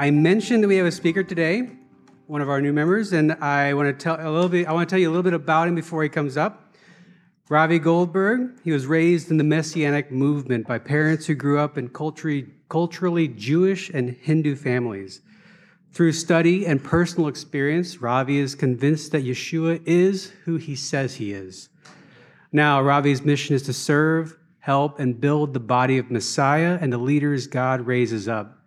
I mentioned that we have a speaker today, one of our new members, and I want to tell a little bit. I want to tell you a little bit about him before he comes up. Ravi Goldberg. He was raised in the Messianic movement by parents who grew up in culturally, culturally Jewish and Hindu families. Through study and personal experience, Ravi is convinced that Yeshua is who he says he is. Now, Ravi's mission is to serve, help, and build the body of Messiah and the leaders God raises up.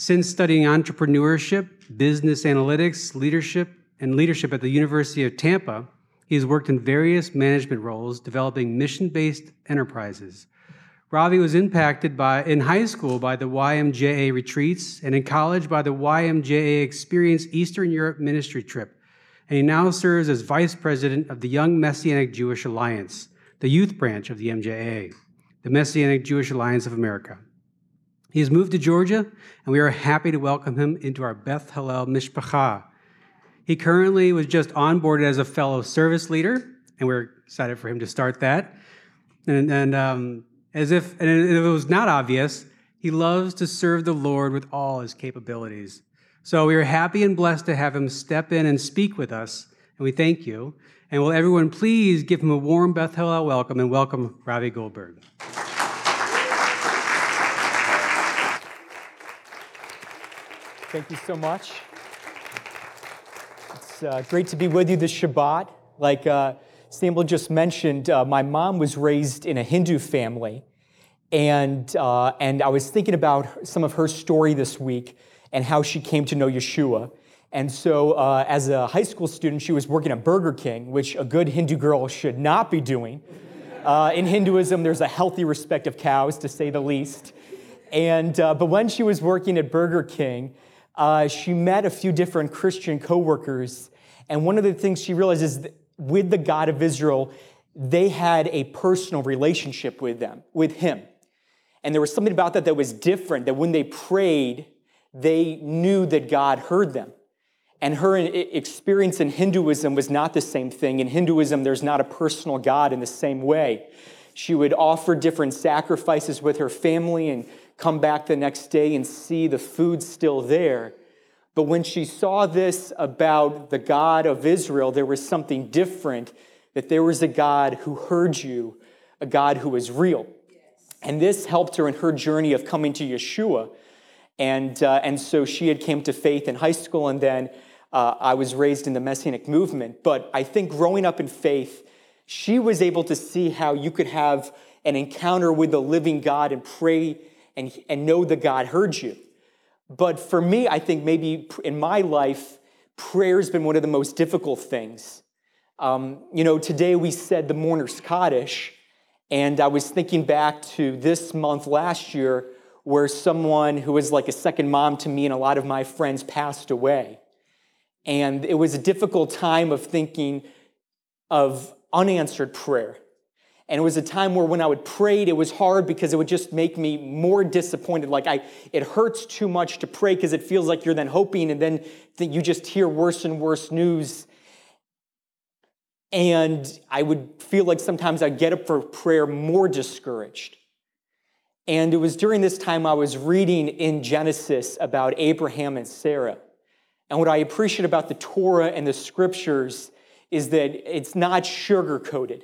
Since studying entrepreneurship, business analytics, leadership, and leadership at the University of Tampa, he has worked in various management roles developing mission based enterprises. Ravi was impacted by, in high school by the YMJA retreats and in college by the YMJA Experience Eastern Europe ministry trip. And he now serves as vice president of the Young Messianic Jewish Alliance, the youth branch of the MJA, the Messianic Jewish Alliance of America. He has moved to Georgia, and we are happy to welcome him into our Beth Hallel Mishpacha. He currently was just onboarded as a fellow service leader, and we're excited for him to start that. And, and um, as if, and if it was not obvious, he loves to serve the Lord with all his capabilities. So we are happy and blessed to have him step in and speak with us, and we thank you. And will everyone please give him a warm Beth Hallel welcome and welcome Ravi Goldberg. Thank you so much. It's uh, great to be with you this Shabbat. Like uh, Samuel just mentioned, uh, my mom was raised in a Hindu family, and, uh, and I was thinking about some of her story this week and how she came to know Yeshua. And so, uh, as a high school student, she was working at Burger King, which a good Hindu girl should not be doing. Uh, in Hinduism, there's a healthy respect of cows, to say the least. And, uh, but when she was working at Burger King, uh, she met a few different Christian coworkers. And one of the things she realized is that with the God of Israel, they had a personal relationship with them, with him. And there was something about that that was different, that when they prayed, they knew that God heard them. And her experience in Hinduism was not the same thing. In Hinduism, there's not a personal God in the same way. She would offer different sacrifices with her family and come back the next day and see the food still there. But when she saw this about the God of Israel, there was something different that there was a God who heard you, a God who was real. And this helped her in her journey of coming to Yeshua. And, uh, and so she had came to faith in high school, and then uh, I was raised in the Messianic movement. But I think growing up in faith, she was able to see how you could have an encounter with the living God and pray and, and know that God heard you. But for me, I think maybe in my life, prayer's been one of the most difficult things. Um, you know, today we said the mourner's Kaddish, and I was thinking back to this month last year where someone who was like a second mom to me and a lot of my friends passed away. And it was a difficult time of thinking of unanswered prayer. And it was a time where when I would pray, it was hard because it would just make me more disappointed. Like I, it hurts too much to pray because it feels like you're then hoping and then you just hear worse and worse news. And I would feel like sometimes I'd get up for prayer more discouraged. And it was during this time I was reading in Genesis about Abraham and Sarah. And what I appreciate about the Torah and the scriptures is that it's not sugar coated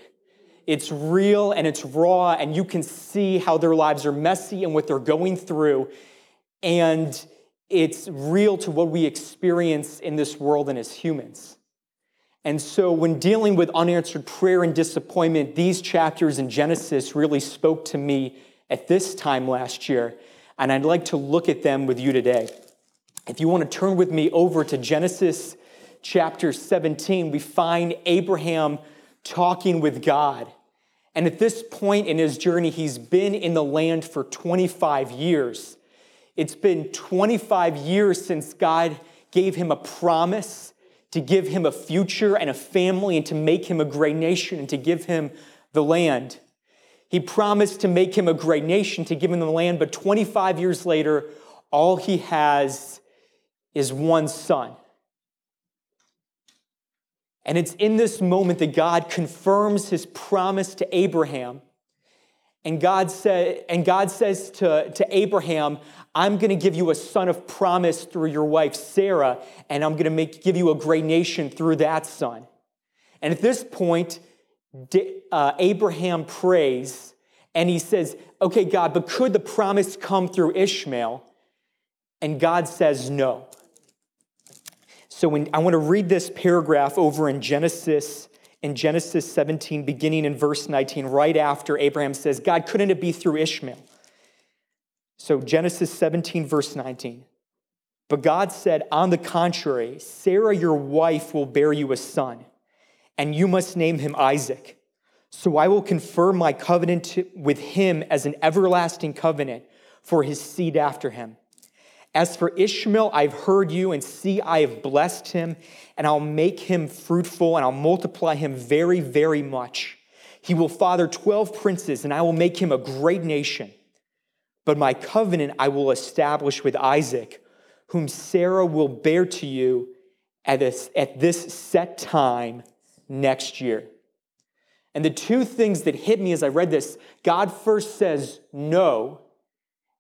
it's real and it's raw, and you can see how their lives are messy and what they're going through. and it's real to what we experience in this world and as humans. And so, when dealing with unanswered prayer and disappointment, these chapters in Genesis really spoke to me at this time last year, and I'd like to look at them with you today. If you want to turn with me over to Genesis chapter 17, we find Abraham talking with God. And at this point in his journey, he's been in the land for 25 years. It's been 25 years since God gave him a promise to give him a future and a family and to make him a great nation and to give him the land. He promised to make him a great nation, to give him the land, but 25 years later, all he has is one son. And it's in this moment that God confirms his promise to Abraham. And God, said, and God says to, to Abraham, I'm going to give you a son of promise through your wife Sarah, and I'm going to make, give you a great nation through that son. And at this point, uh, Abraham prays and he says, Okay, God, but could the promise come through Ishmael? And God says, No. So when, I want to read this paragraph over in Genesis, in Genesis 17, beginning in verse 19, right after Abraham says, God, couldn't it be through Ishmael? So, Genesis 17, verse 19. But God said, On the contrary, Sarah, your wife, will bear you a son, and you must name him Isaac. So I will confirm my covenant with him as an everlasting covenant for his seed after him. As for Ishmael, I've heard you, and see, I have blessed him, and I'll make him fruitful, and I'll multiply him very, very much. He will father 12 princes, and I will make him a great nation. But my covenant I will establish with Isaac, whom Sarah will bear to you at this, at this set time next year. And the two things that hit me as I read this God first says no,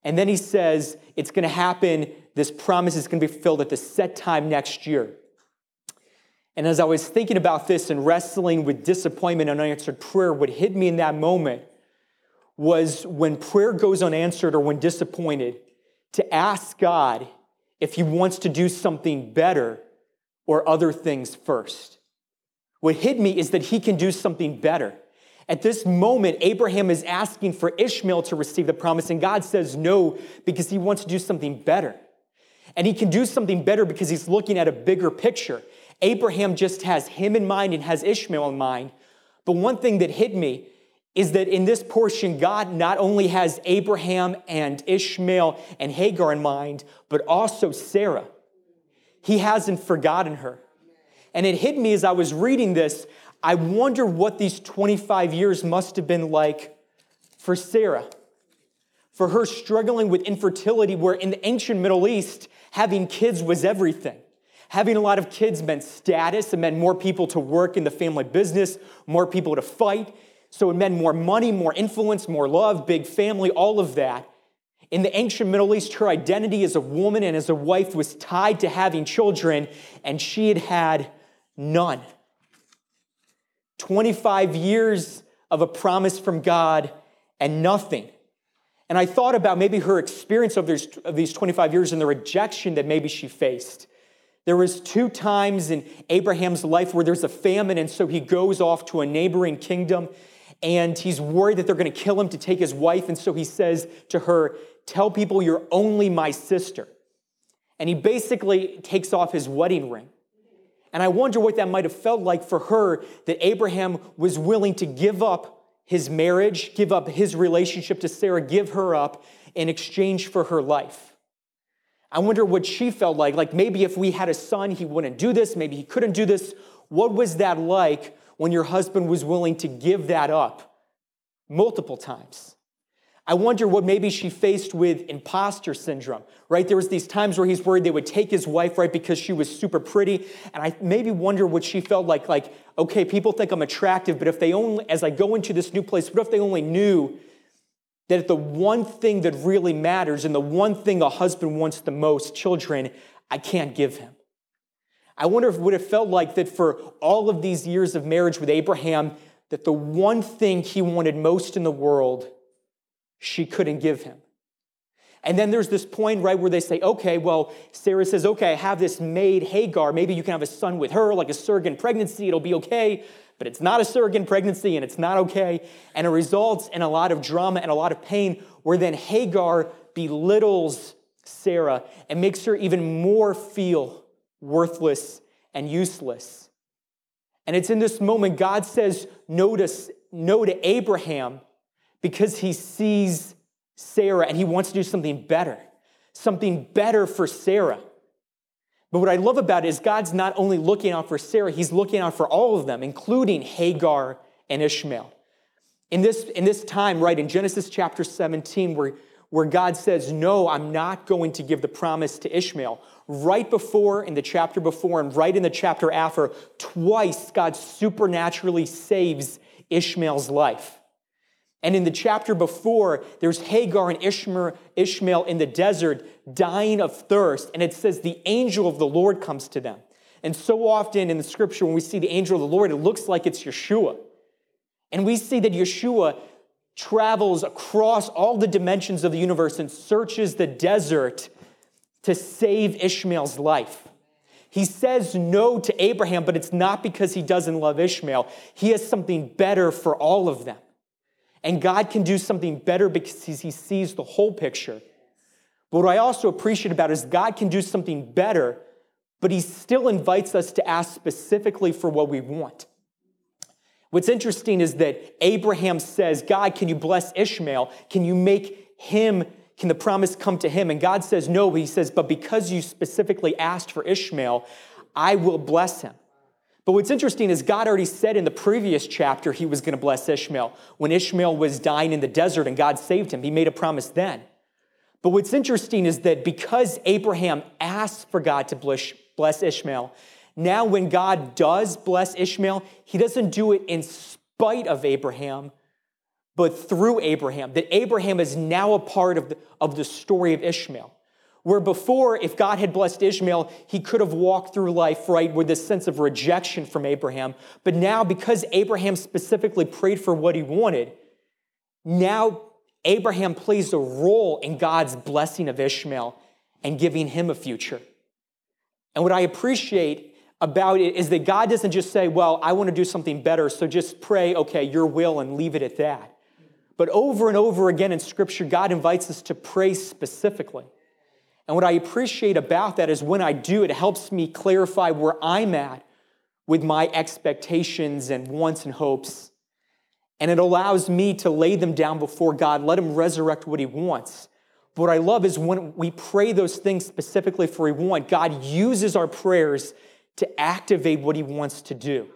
and then he says it's going to happen, this promise is going to be fulfilled at the set time next year. And as I was thinking about this and wrestling with disappointment and unanswered prayer, what hit me in that moment was when prayer goes unanswered or when disappointed, to ask God if He wants to do something better or other things first. What hit me is that He can do something better. At this moment, Abraham is asking for Ishmael to receive the promise, and God says no because He wants to do something better. And He can do something better because He's looking at a bigger picture. Abraham just has him in mind and has Ishmael in mind. But one thing that hit me is that in this portion, God not only has Abraham and Ishmael and Hagar in mind, but also Sarah. He hasn't forgotten her. And it hit me as I was reading this. I wonder what these 25 years must have been like for Sarah. For her struggling with infertility, where in the ancient Middle East, having kids was everything. Having a lot of kids meant status, it meant more people to work in the family business, more people to fight. So it meant more money, more influence, more love, big family, all of that. In the ancient Middle East, her identity as a woman and as a wife was tied to having children, and she had had none. 25 years of a promise from God and nothing. And I thought about maybe her experience of, of these 25 years and the rejection that maybe she faced. There was two times in Abraham's life where there's a famine, and so he goes off to a neighboring kingdom and he's worried that they're going to kill him to take his wife. And so he says to her, Tell people you're only my sister. And he basically takes off his wedding ring. And I wonder what that might have felt like for her that Abraham was willing to give up his marriage, give up his relationship to Sarah, give her up in exchange for her life. I wonder what she felt like. Like maybe if we had a son, he wouldn't do this, maybe he couldn't do this. What was that like when your husband was willing to give that up multiple times. I wonder what maybe she faced with imposter syndrome, right? There was these times where he's worried they would take his wife, right, because she was super pretty. And I maybe wonder what she felt like, like, okay, people think I'm attractive, but if they only, as I go into this new place, what if they only knew that the one thing that really matters and the one thing a husband wants the most, children, I can't give him? I wonder if what it felt like that for all of these years of marriage with Abraham, that the one thing he wanted most in the world, she couldn't give him. And then there's this point, right, where they say, okay, well, Sarah says, okay, I have this maid, Hagar. Maybe you can have a son with her, like a surrogate pregnancy. It'll be okay. But it's not a surrogate pregnancy and it's not okay. And it results in a lot of drama and a lot of pain where then Hagar belittles Sarah and makes her even more feel worthless and useless. And it's in this moment God says no to, no to Abraham because he sees Sarah and he wants to do something better, something better for Sarah. But what I love about it is God's not only looking out for Sarah, he's looking out for all of them, including Hagar and Ishmael. In this, in this time, right, in Genesis chapter 17, where, where God says, No, I'm not going to give the promise to Ishmael, right before, in the chapter before, and right in the chapter after, twice God supernaturally saves Ishmael's life. And in the chapter before, there's Hagar and Ishmael in the desert dying of thirst. And it says the angel of the Lord comes to them. And so often in the scripture, when we see the angel of the Lord, it looks like it's Yeshua. And we see that Yeshua travels across all the dimensions of the universe and searches the desert to save Ishmael's life. He says no to Abraham, but it's not because he doesn't love Ishmael. He has something better for all of them. And God can do something better because he sees the whole picture. But what I also appreciate about it is God can do something better, but he still invites us to ask specifically for what we want. What's interesting is that Abraham says, God, can you bless Ishmael? Can you make him, can the promise come to him? And God says, No, but he says, But because you specifically asked for Ishmael, I will bless him. But what's interesting is God already said in the previous chapter he was going to bless Ishmael. When Ishmael was dying in the desert and God saved him, he made a promise then. But what's interesting is that because Abraham asked for God to bless Ishmael, now when God does bless Ishmael, he doesn't do it in spite of Abraham, but through Abraham. That Abraham is now a part of the, of the story of Ishmael. Where before, if God had blessed Ishmael, he could have walked through life, right, with this sense of rejection from Abraham. But now, because Abraham specifically prayed for what he wanted, now Abraham plays a role in God's blessing of Ishmael and giving him a future. And what I appreciate about it is that God doesn't just say, Well, I want to do something better, so just pray, okay, your will, and leave it at that. But over and over again in Scripture, God invites us to pray specifically. And what I appreciate about that is when I do, it helps me clarify where I'm at with my expectations and wants and hopes. And it allows me to lay them down before God, let Him resurrect what He wants. But what I love is when we pray those things specifically for He want, God uses our prayers to activate what He wants to do.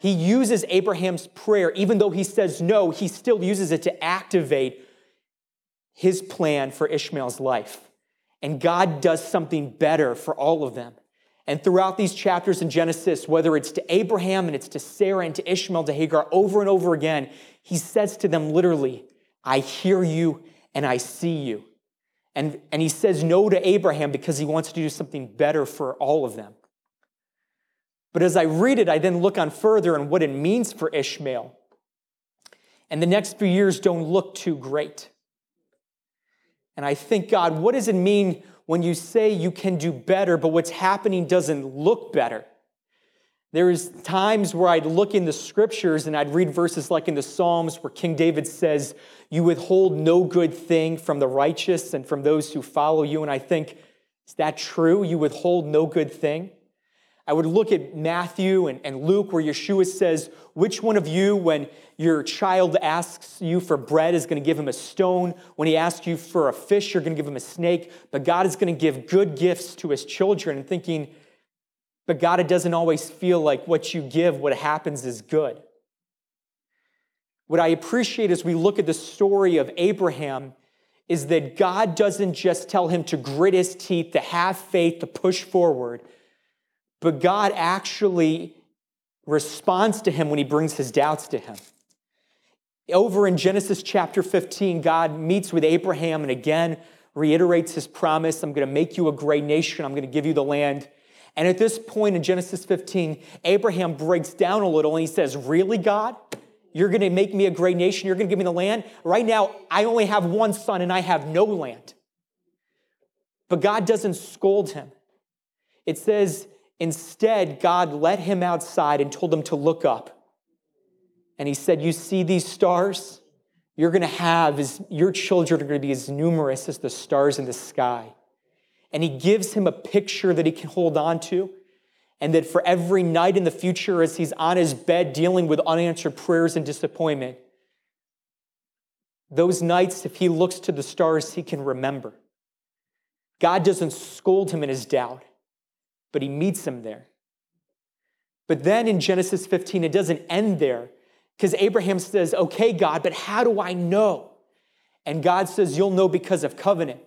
He uses Abraham's prayer, even though he says no, he still uses it to activate his plan for Ishmael's life. And God does something better for all of them. And throughout these chapters in Genesis, whether it's to Abraham and it's to Sarah and to Ishmael, to Hagar, over and over again, he says to them literally, I hear you and I see you. And, and he says no to Abraham because he wants to do something better for all of them. But as I read it, I then look on further and what it means for Ishmael. And the next few years don't look too great. And I think, God, what does it mean when you say you can do better, but what's happening doesn't look better? There's times where I'd look in the scriptures and I'd read verses like in the Psalms where King David says, You withhold no good thing from the righteous and from those who follow you. And I think, Is that true? You withhold no good thing? I would look at Matthew and, and Luke where Yeshua says, Which one of you, when your child asks you for bread, is going to give him a stone? When he asks you for a fish, you're going to give him a snake. But God is going to give good gifts to his children. And thinking, but God, it doesn't always feel like what you give, what happens is good. What I appreciate as we look at the story of Abraham is that God doesn't just tell him to grit his teeth, to have faith, to push forward but God actually responds to him when he brings his doubts to him. Over in Genesis chapter 15, God meets with Abraham and again reiterates his promise I'm going to make you a great nation, I'm going to give you the land. And at this point in Genesis 15, Abraham breaks down a little and he says, Really, God? You're going to make me a great nation? You're going to give me the land? Right now, I only have one son and I have no land. But God doesn't scold him. It says, instead, God led him outside and told him to look up. And he said, You see these stars? You're going to have, as, your children are going to be as numerous as the stars in the sky. And he gives him a picture that he can hold on to. And that for every night in the future, as he's on his bed dealing with unanswered prayers and disappointment, those nights, if he looks to the stars, he can remember. God doesn't scold him in his doubt, but he meets him there. But then in Genesis 15, it doesn't end there because Abraham says, Okay, God, but how do I know? And God says, You'll know because of covenant.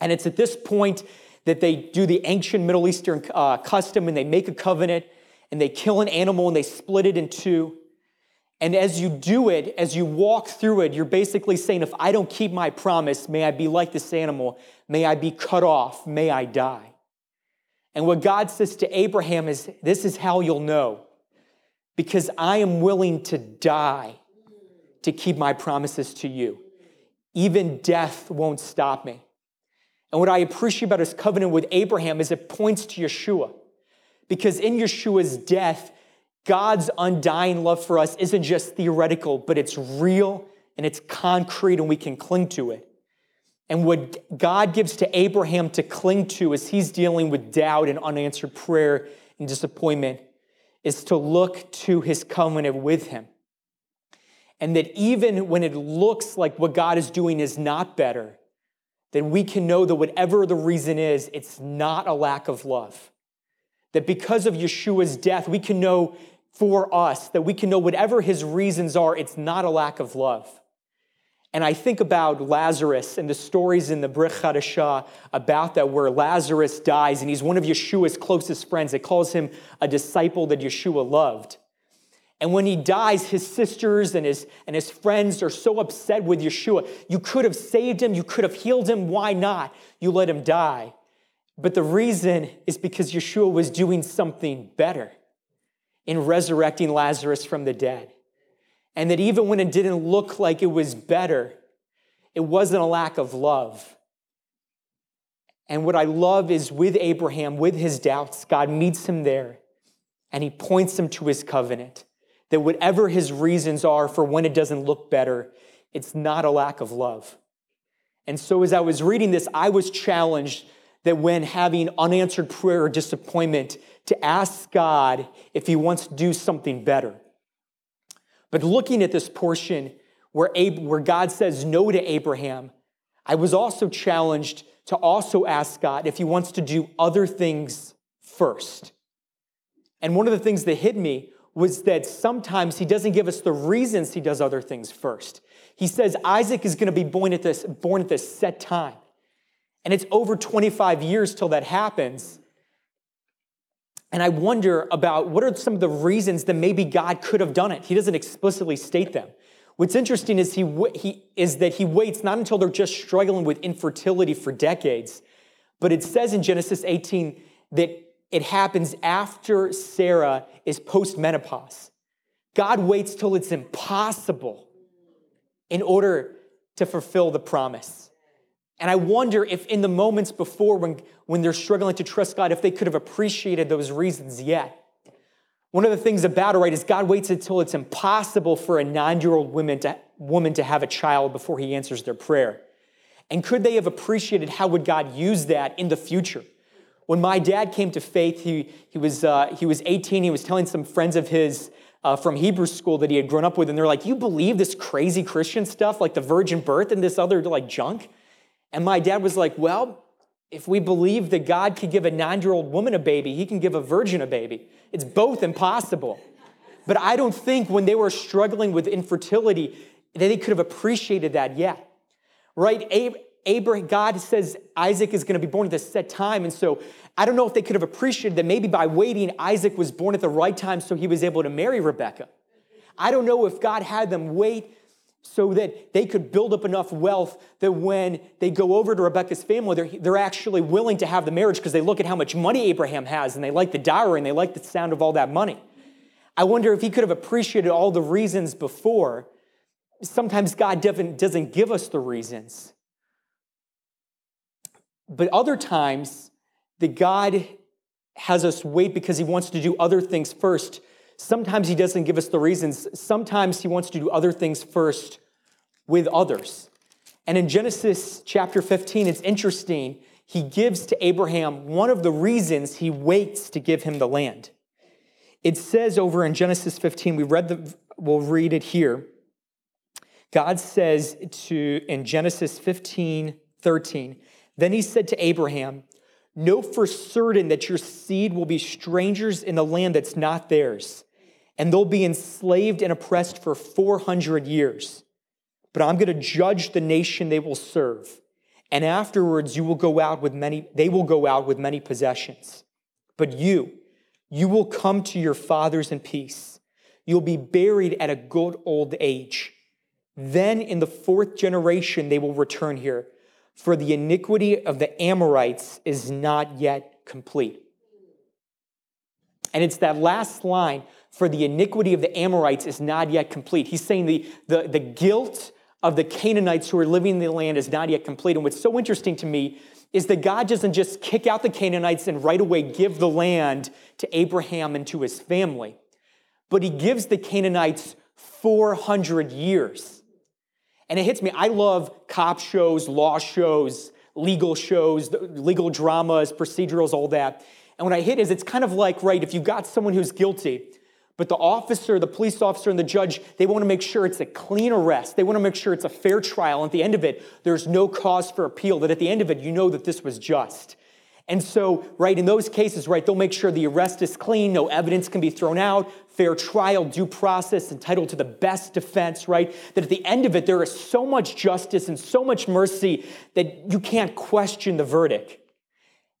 And it's at this point that they do the ancient Middle Eastern uh, custom and they make a covenant and they kill an animal and they split it in two. And as you do it, as you walk through it, you're basically saying, if I don't keep my promise, may I be like this animal, may I be cut off, may I die. And what God says to Abraham is, this is how you'll know, because I am willing to die to keep my promises to you. Even death won't stop me. And what I appreciate about his covenant with Abraham is it points to Yeshua. Because in Yeshua's death, God's undying love for us isn't just theoretical, but it's real and it's concrete and we can cling to it. And what God gives to Abraham to cling to as he's dealing with doubt and unanswered prayer and disappointment is to look to his covenant with him. And that even when it looks like what God is doing is not better, then we can know that whatever the reason is, it's not a lack of love. That because of Yeshua's death, we can know for us, that we can know whatever his reasons are, it's not a lack of love. And I think about Lazarus and the stories in the Brit Chadashah about that, where Lazarus dies and he's one of Yeshua's closest friends. It calls him a disciple that Yeshua loved. And when he dies, his sisters and his, and his friends are so upset with Yeshua. You could have saved him, you could have healed him. Why not? You let him die. But the reason is because Yeshua was doing something better in resurrecting Lazarus from the dead. And that even when it didn't look like it was better, it wasn't a lack of love. And what I love is with Abraham, with his doubts, God meets him there and he points him to his covenant. That whatever his reasons are for when it doesn't look better, it's not a lack of love. And so as I was reading this, I was challenged that when having unanswered prayer or disappointment, to ask God if He wants to do something better. But looking at this portion where, Ab- where God says no to Abraham, I was also challenged to also ask God if He wants to do other things first. And one of the things that hit me was that sometimes He doesn't give us the reasons He does other things first. He says Isaac is going to be born at this, born at this set time. And it's over 25 years till that happens. And I wonder about what are some of the reasons that maybe God could have done it. He doesn't explicitly state them. What's interesting is, he, he, is that he waits not until they're just struggling with infertility for decades, but it says in Genesis 18 that it happens after Sarah is postmenopause. God waits till it's impossible in order to fulfill the promise. And I wonder if in the moments before when, when they're struggling to trust God, if they could have appreciated those reasons yet. One of the things about it, right, is God waits until it's impossible for a nine-year-old woman to, woman to have a child before he answers their prayer. And could they have appreciated how would God use that in the future? When my dad came to faith, he, he, was, uh, he was 18. He was telling some friends of his uh, from Hebrew school that he had grown up with, and they're like, "You believe this crazy Christian stuff, like the virgin birth and this other like junk?" And my dad was like, Well, if we believe that God can give a nine year old woman a baby, he can give a virgin a baby. It's both impossible. But I don't think when they were struggling with infertility, that they could have appreciated that yet. Right? Abraham, God says Isaac is going to be born at this set time. And so I don't know if they could have appreciated that maybe by waiting, Isaac was born at the right time so he was able to marry Rebecca. I don't know if God had them wait so that they could build up enough wealth that when they go over to Rebecca's family, they're, they're actually willing to have the marriage because they look at how much money Abraham has and they like the dowry and they like the sound of all that money. I wonder if he could have appreciated all the reasons before. Sometimes God doesn't give us the reasons. But other times, that God has us wait because he wants to do other things first. Sometimes he doesn't give us the reasons. Sometimes he wants to do other things first with others. And in Genesis chapter 15, it's interesting. He gives to Abraham one of the reasons he waits to give him the land. It says over in Genesis 15, we read the, we'll read it here. God says to, in Genesis 15, 13, then he said to Abraham, Know for certain that your seed will be strangers in the land that's not theirs, and they'll be enslaved and oppressed for 400 years. But I'm going to judge the nation they will serve, and afterwards you will go out with many, they will go out with many possessions. But you, you will come to your fathers in peace. You'll be buried at a good old age. Then in the fourth generation they will return here for the iniquity of the Amorites is not yet complete. And it's that last line, for the iniquity of the Amorites is not yet complete. He's saying the, the, the guilt of the Canaanites who are living in the land is not yet complete. And what's so interesting to me is that God doesn't just kick out the Canaanites and right away give the land to Abraham and to his family, but he gives the Canaanites 400 years. And it hits me. I love cop shows, law shows, legal shows, legal dramas, procedurals, all that. And what I hit is it's kind of like, right, if you've got someone who's guilty, but the officer, the police officer, and the judge, they want to make sure it's a clean arrest. They want to make sure it's a fair trial. At the end of it, there's no cause for appeal, that at the end of it, you know that this was just. And so, right, in those cases, right, they'll make sure the arrest is clean, no evidence can be thrown out, fair trial, due process, entitled to the best defense, right? That at the end of it, there is so much justice and so much mercy that you can't question the verdict.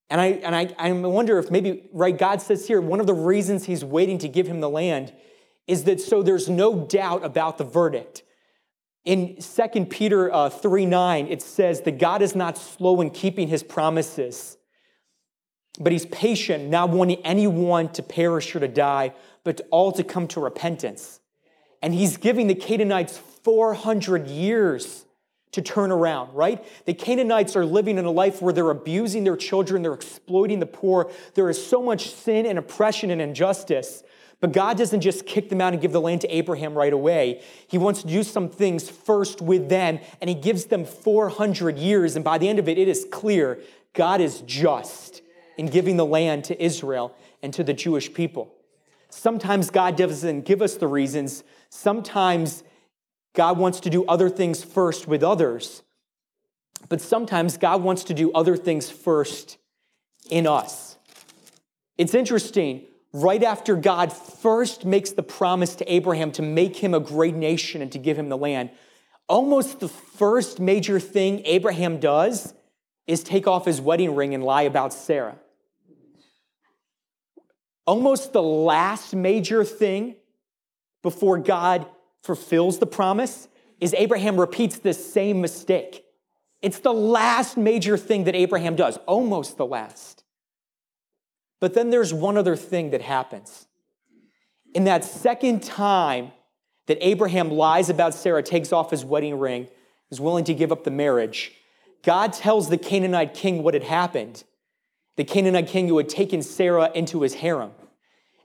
And I, and I, I wonder if maybe, right, God says here, one of the reasons he's waiting to give him the land is that so there's no doubt about the verdict. In 2 Peter uh, 3 9, it says that God is not slow in keeping his promises but he's patient, not wanting anyone to perish or to die, but all to come to repentance. And he's giving the Canaanites 400 years to turn around, right? The Canaanites are living in a life where they're abusing their children, they're exploiting the poor. There is so much sin and oppression and injustice. But God doesn't just kick them out and give the land to Abraham right away. He wants to do some things first with them, and He gives them 400 years. And by the end of it, it is clear God is just in giving the land to Israel and to the Jewish people. Sometimes God doesn't give us the reasons. Sometimes God wants to do other things first with others. But sometimes God wants to do other things first in us. It's interesting. Right after God first makes the promise to Abraham to make him a great nation and to give him the land, almost the first major thing Abraham does is take off his wedding ring and lie about Sarah almost the last major thing before God fulfills the promise is Abraham repeats this same mistake. It's the last major thing that Abraham does, almost the last. But then there's one other thing that happens. In that second time that Abraham lies about Sarah, takes off his wedding ring, is willing to give up the marriage, God tells the Canaanite king what had happened the Canaanite king who had taken Sarah into his harem.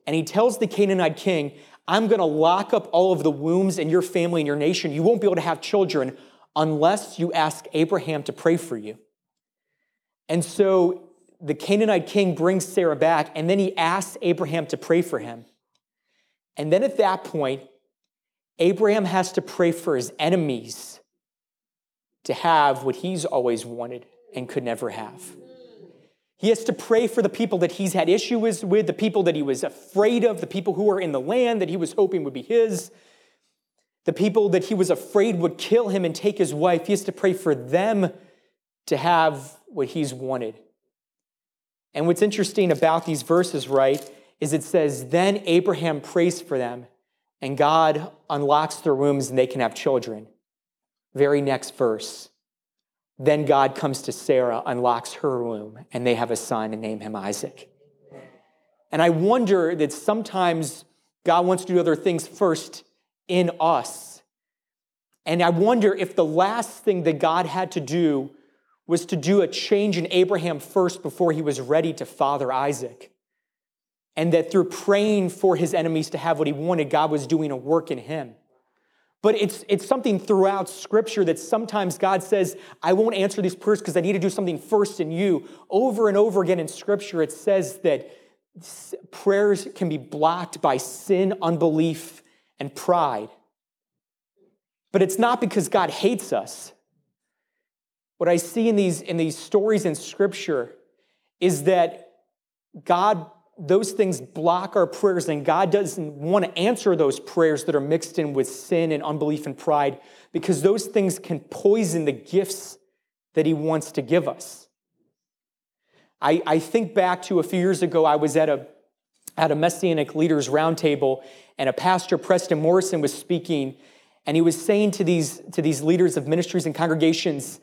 And he tells the Canaanite king, I'm going to lock up all of the wombs in your family and your nation. You won't be able to have children unless you ask Abraham to pray for you. And so the Canaanite king brings Sarah back, and then he asks Abraham to pray for him. And then at that point, Abraham has to pray for his enemies to have what he's always wanted and could never have. He has to pray for the people that he's had issues with, the people that he was afraid of, the people who are in the land that he was hoping would be his, the people that he was afraid would kill him and take his wife. He has to pray for them to have what he's wanted. And what's interesting about these verses, right, is it says, Then Abraham prays for them, and God unlocks their wombs and they can have children. Very next verse. Then God comes to Sarah, unlocks her womb, and they have a son and name him Isaac. And I wonder that sometimes God wants to do other things first in us. And I wonder if the last thing that God had to do was to do a change in Abraham first before he was ready to father Isaac. And that through praying for his enemies to have what he wanted, God was doing a work in him. But it's, it's something throughout Scripture that sometimes God says, I won't answer these prayers because I need to do something first in you. Over and over again in Scripture, it says that prayers can be blocked by sin, unbelief, and pride. But it's not because God hates us. What I see in these, in these stories in Scripture is that God those things block our prayers, and God doesn't want to answer those prayers that are mixed in with sin and unbelief and pride because those things can poison the gifts that He wants to give us. I, I think back to a few years ago, I was at a, at a Messianic Leaders Roundtable, and a pastor, Preston Morrison, was speaking, and he was saying to these, to these leaders of ministries and congregations,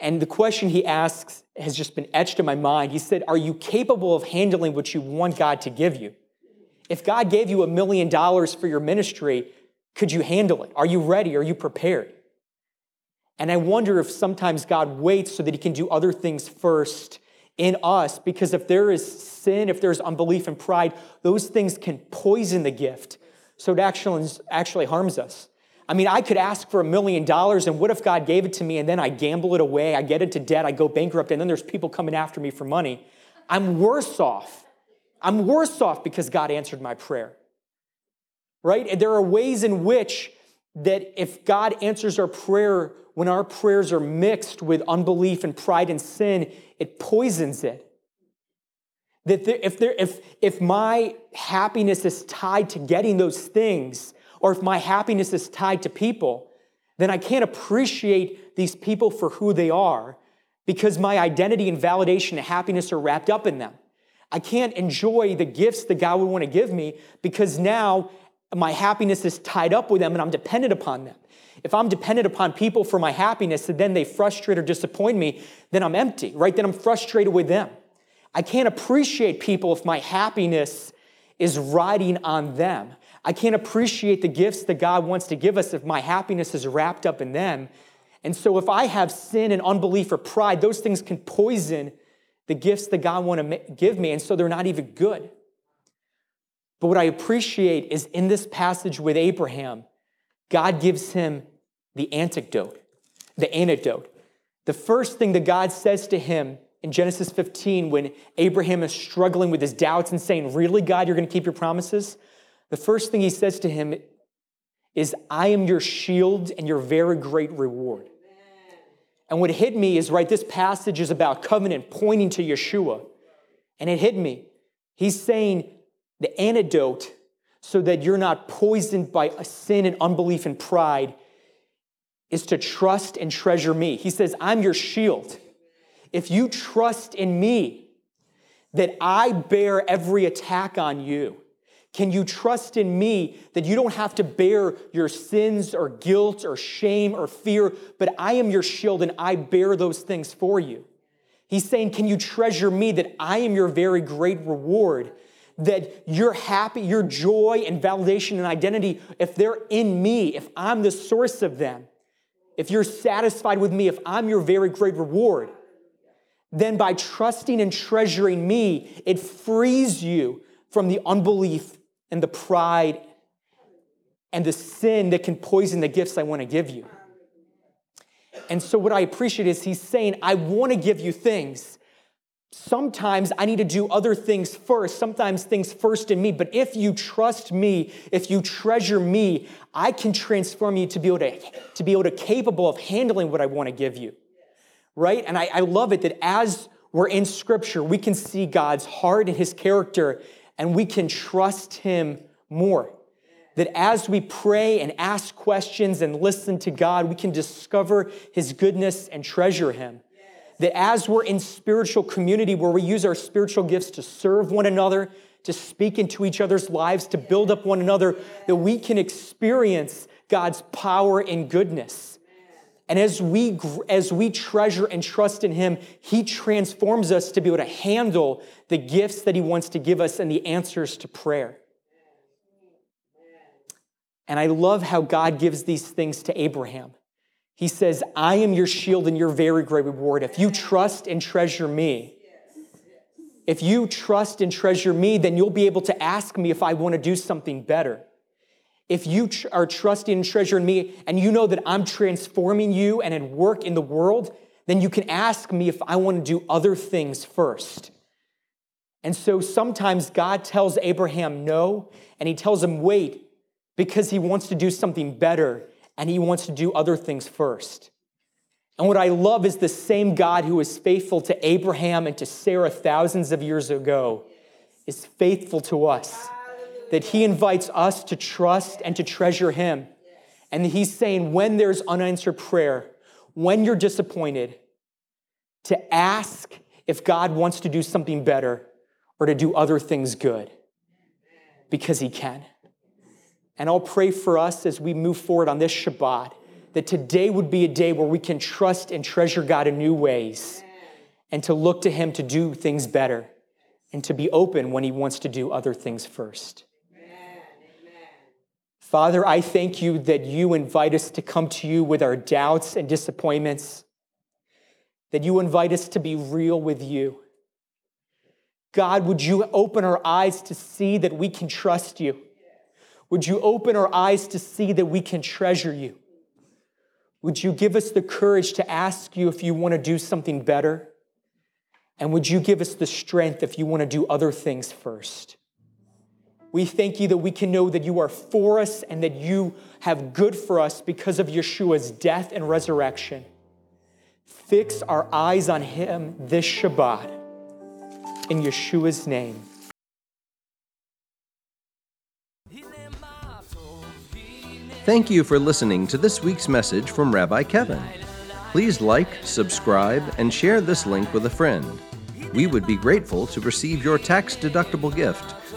and the question he asks has just been etched in my mind. He said, Are you capable of handling what you want God to give you? If God gave you a million dollars for your ministry, could you handle it? Are you ready? Are you prepared? And I wonder if sometimes God waits so that he can do other things first in us, because if there is sin, if there's unbelief and pride, those things can poison the gift. So it actually, actually harms us. I mean, I could ask for a million dollars, and what if God gave it to me and then I gamble it away, I get into debt, I go bankrupt, and then there's people coming after me for money? I'm worse off. I'm worse off because God answered my prayer. Right? And there are ways in which that if God answers our prayer when our prayers are mixed with unbelief and pride and sin, it poisons it. That if, there, if, if my happiness is tied to getting those things, or if my happiness is tied to people, then I can't appreciate these people for who they are because my identity and validation and happiness are wrapped up in them. I can't enjoy the gifts that God would want to give me because now my happiness is tied up with them and I'm dependent upon them. If I'm dependent upon people for my happiness and then they frustrate or disappoint me, then I'm empty, right? Then I'm frustrated with them. I can't appreciate people if my happiness is riding on them. I can't appreciate the gifts that God wants to give us if my happiness is wrapped up in them. And so, if I have sin and unbelief or pride, those things can poison the gifts that God want to give me, and so they're not even good. But what I appreciate is in this passage with Abraham, God gives him the antidote, the antidote. The first thing that God says to him in Genesis 15, when Abraham is struggling with his doubts and saying, Really, God, you're going to keep your promises? The first thing he says to him is, I am your shield and your very great reward. And what hit me is right, this passage is about covenant pointing to Yeshua. And it hit me. He's saying the antidote so that you're not poisoned by sin and unbelief and pride is to trust and treasure me. He says, I'm your shield. If you trust in me, that I bear every attack on you, can you trust in me that you don't have to bear your sins or guilt or shame or fear, but I am your shield and I bear those things for you? He's saying, Can you treasure me that I am your very great reward? That your happy, your joy and validation and identity, if they're in me, if I'm the source of them, if you're satisfied with me, if I'm your very great reward, then by trusting and treasuring me, it frees you from the unbelief and the pride and the sin that can poison the gifts I want to give you. And so, what I appreciate is he's saying, I want to give you things. Sometimes I need to do other things first, sometimes things first in me. But if you trust me, if you treasure me, I can transform you to be able to, to be able to capable of handling what I want to give you. Right? And I, I love it that as we're in scripture, we can see God's heart and his character and we can trust Him more. That as we pray and ask questions and listen to God, we can discover His goodness and treasure Him. That as we're in spiritual community where we use our spiritual gifts to serve one another, to speak into each other's lives, to build up one another, that we can experience God's power and goodness. And as we, as we treasure and trust in Him, He transforms us to be able to handle the gifts that He wants to give us and the answers to prayer. And I love how God gives these things to Abraham. He says, I am your shield and your very great reward. If you trust and treasure me, if you trust and treasure me, then you'll be able to ask me if I want to do something better. If you tr- are trusting and treasuring me and you know that I'm transforming you and at work in the world, then you can ask me if I want to do other things first. And so sometimes God tells Abraham no, and he tells him wait because he wants to do something better and he wants to do other things first. And what I love is the same God who was faithful to Abraham and to Sarah thousands of years ago is faithful to us. That he invites us to trust and to treasure him. And he's saying, when there's unanswered prayer, when you're disappointed, to ask if God wants to do something better or to do other things good because he can. And I'll pray for us as we move forward on this Shabbat that today would be a day where we can trust and treasure God in new ways and to look to him to do things better and to be open when he wants to do other things first. Father, I thank you that you invite us to come to you with our doubts and disappointments, that you invite us to be real with you. God, would you open our eyes to see that we can trust you? Would you open our eyes to see that we can treasure you? Would you give us the courage to ask you if you want to do something better? And would you give us the strength if you want to do other things first? We thank you that we can know that you are for us and that you have good for us because of Yeshua's death and resurrection. Fix our eyes on him this Shabbat. In Yeshua's name. Thank you for listening to this week's message from Rabbi Kevin. Please like, subscribe, and share this link with a friend. We would be grateful to receive your tax deductible gift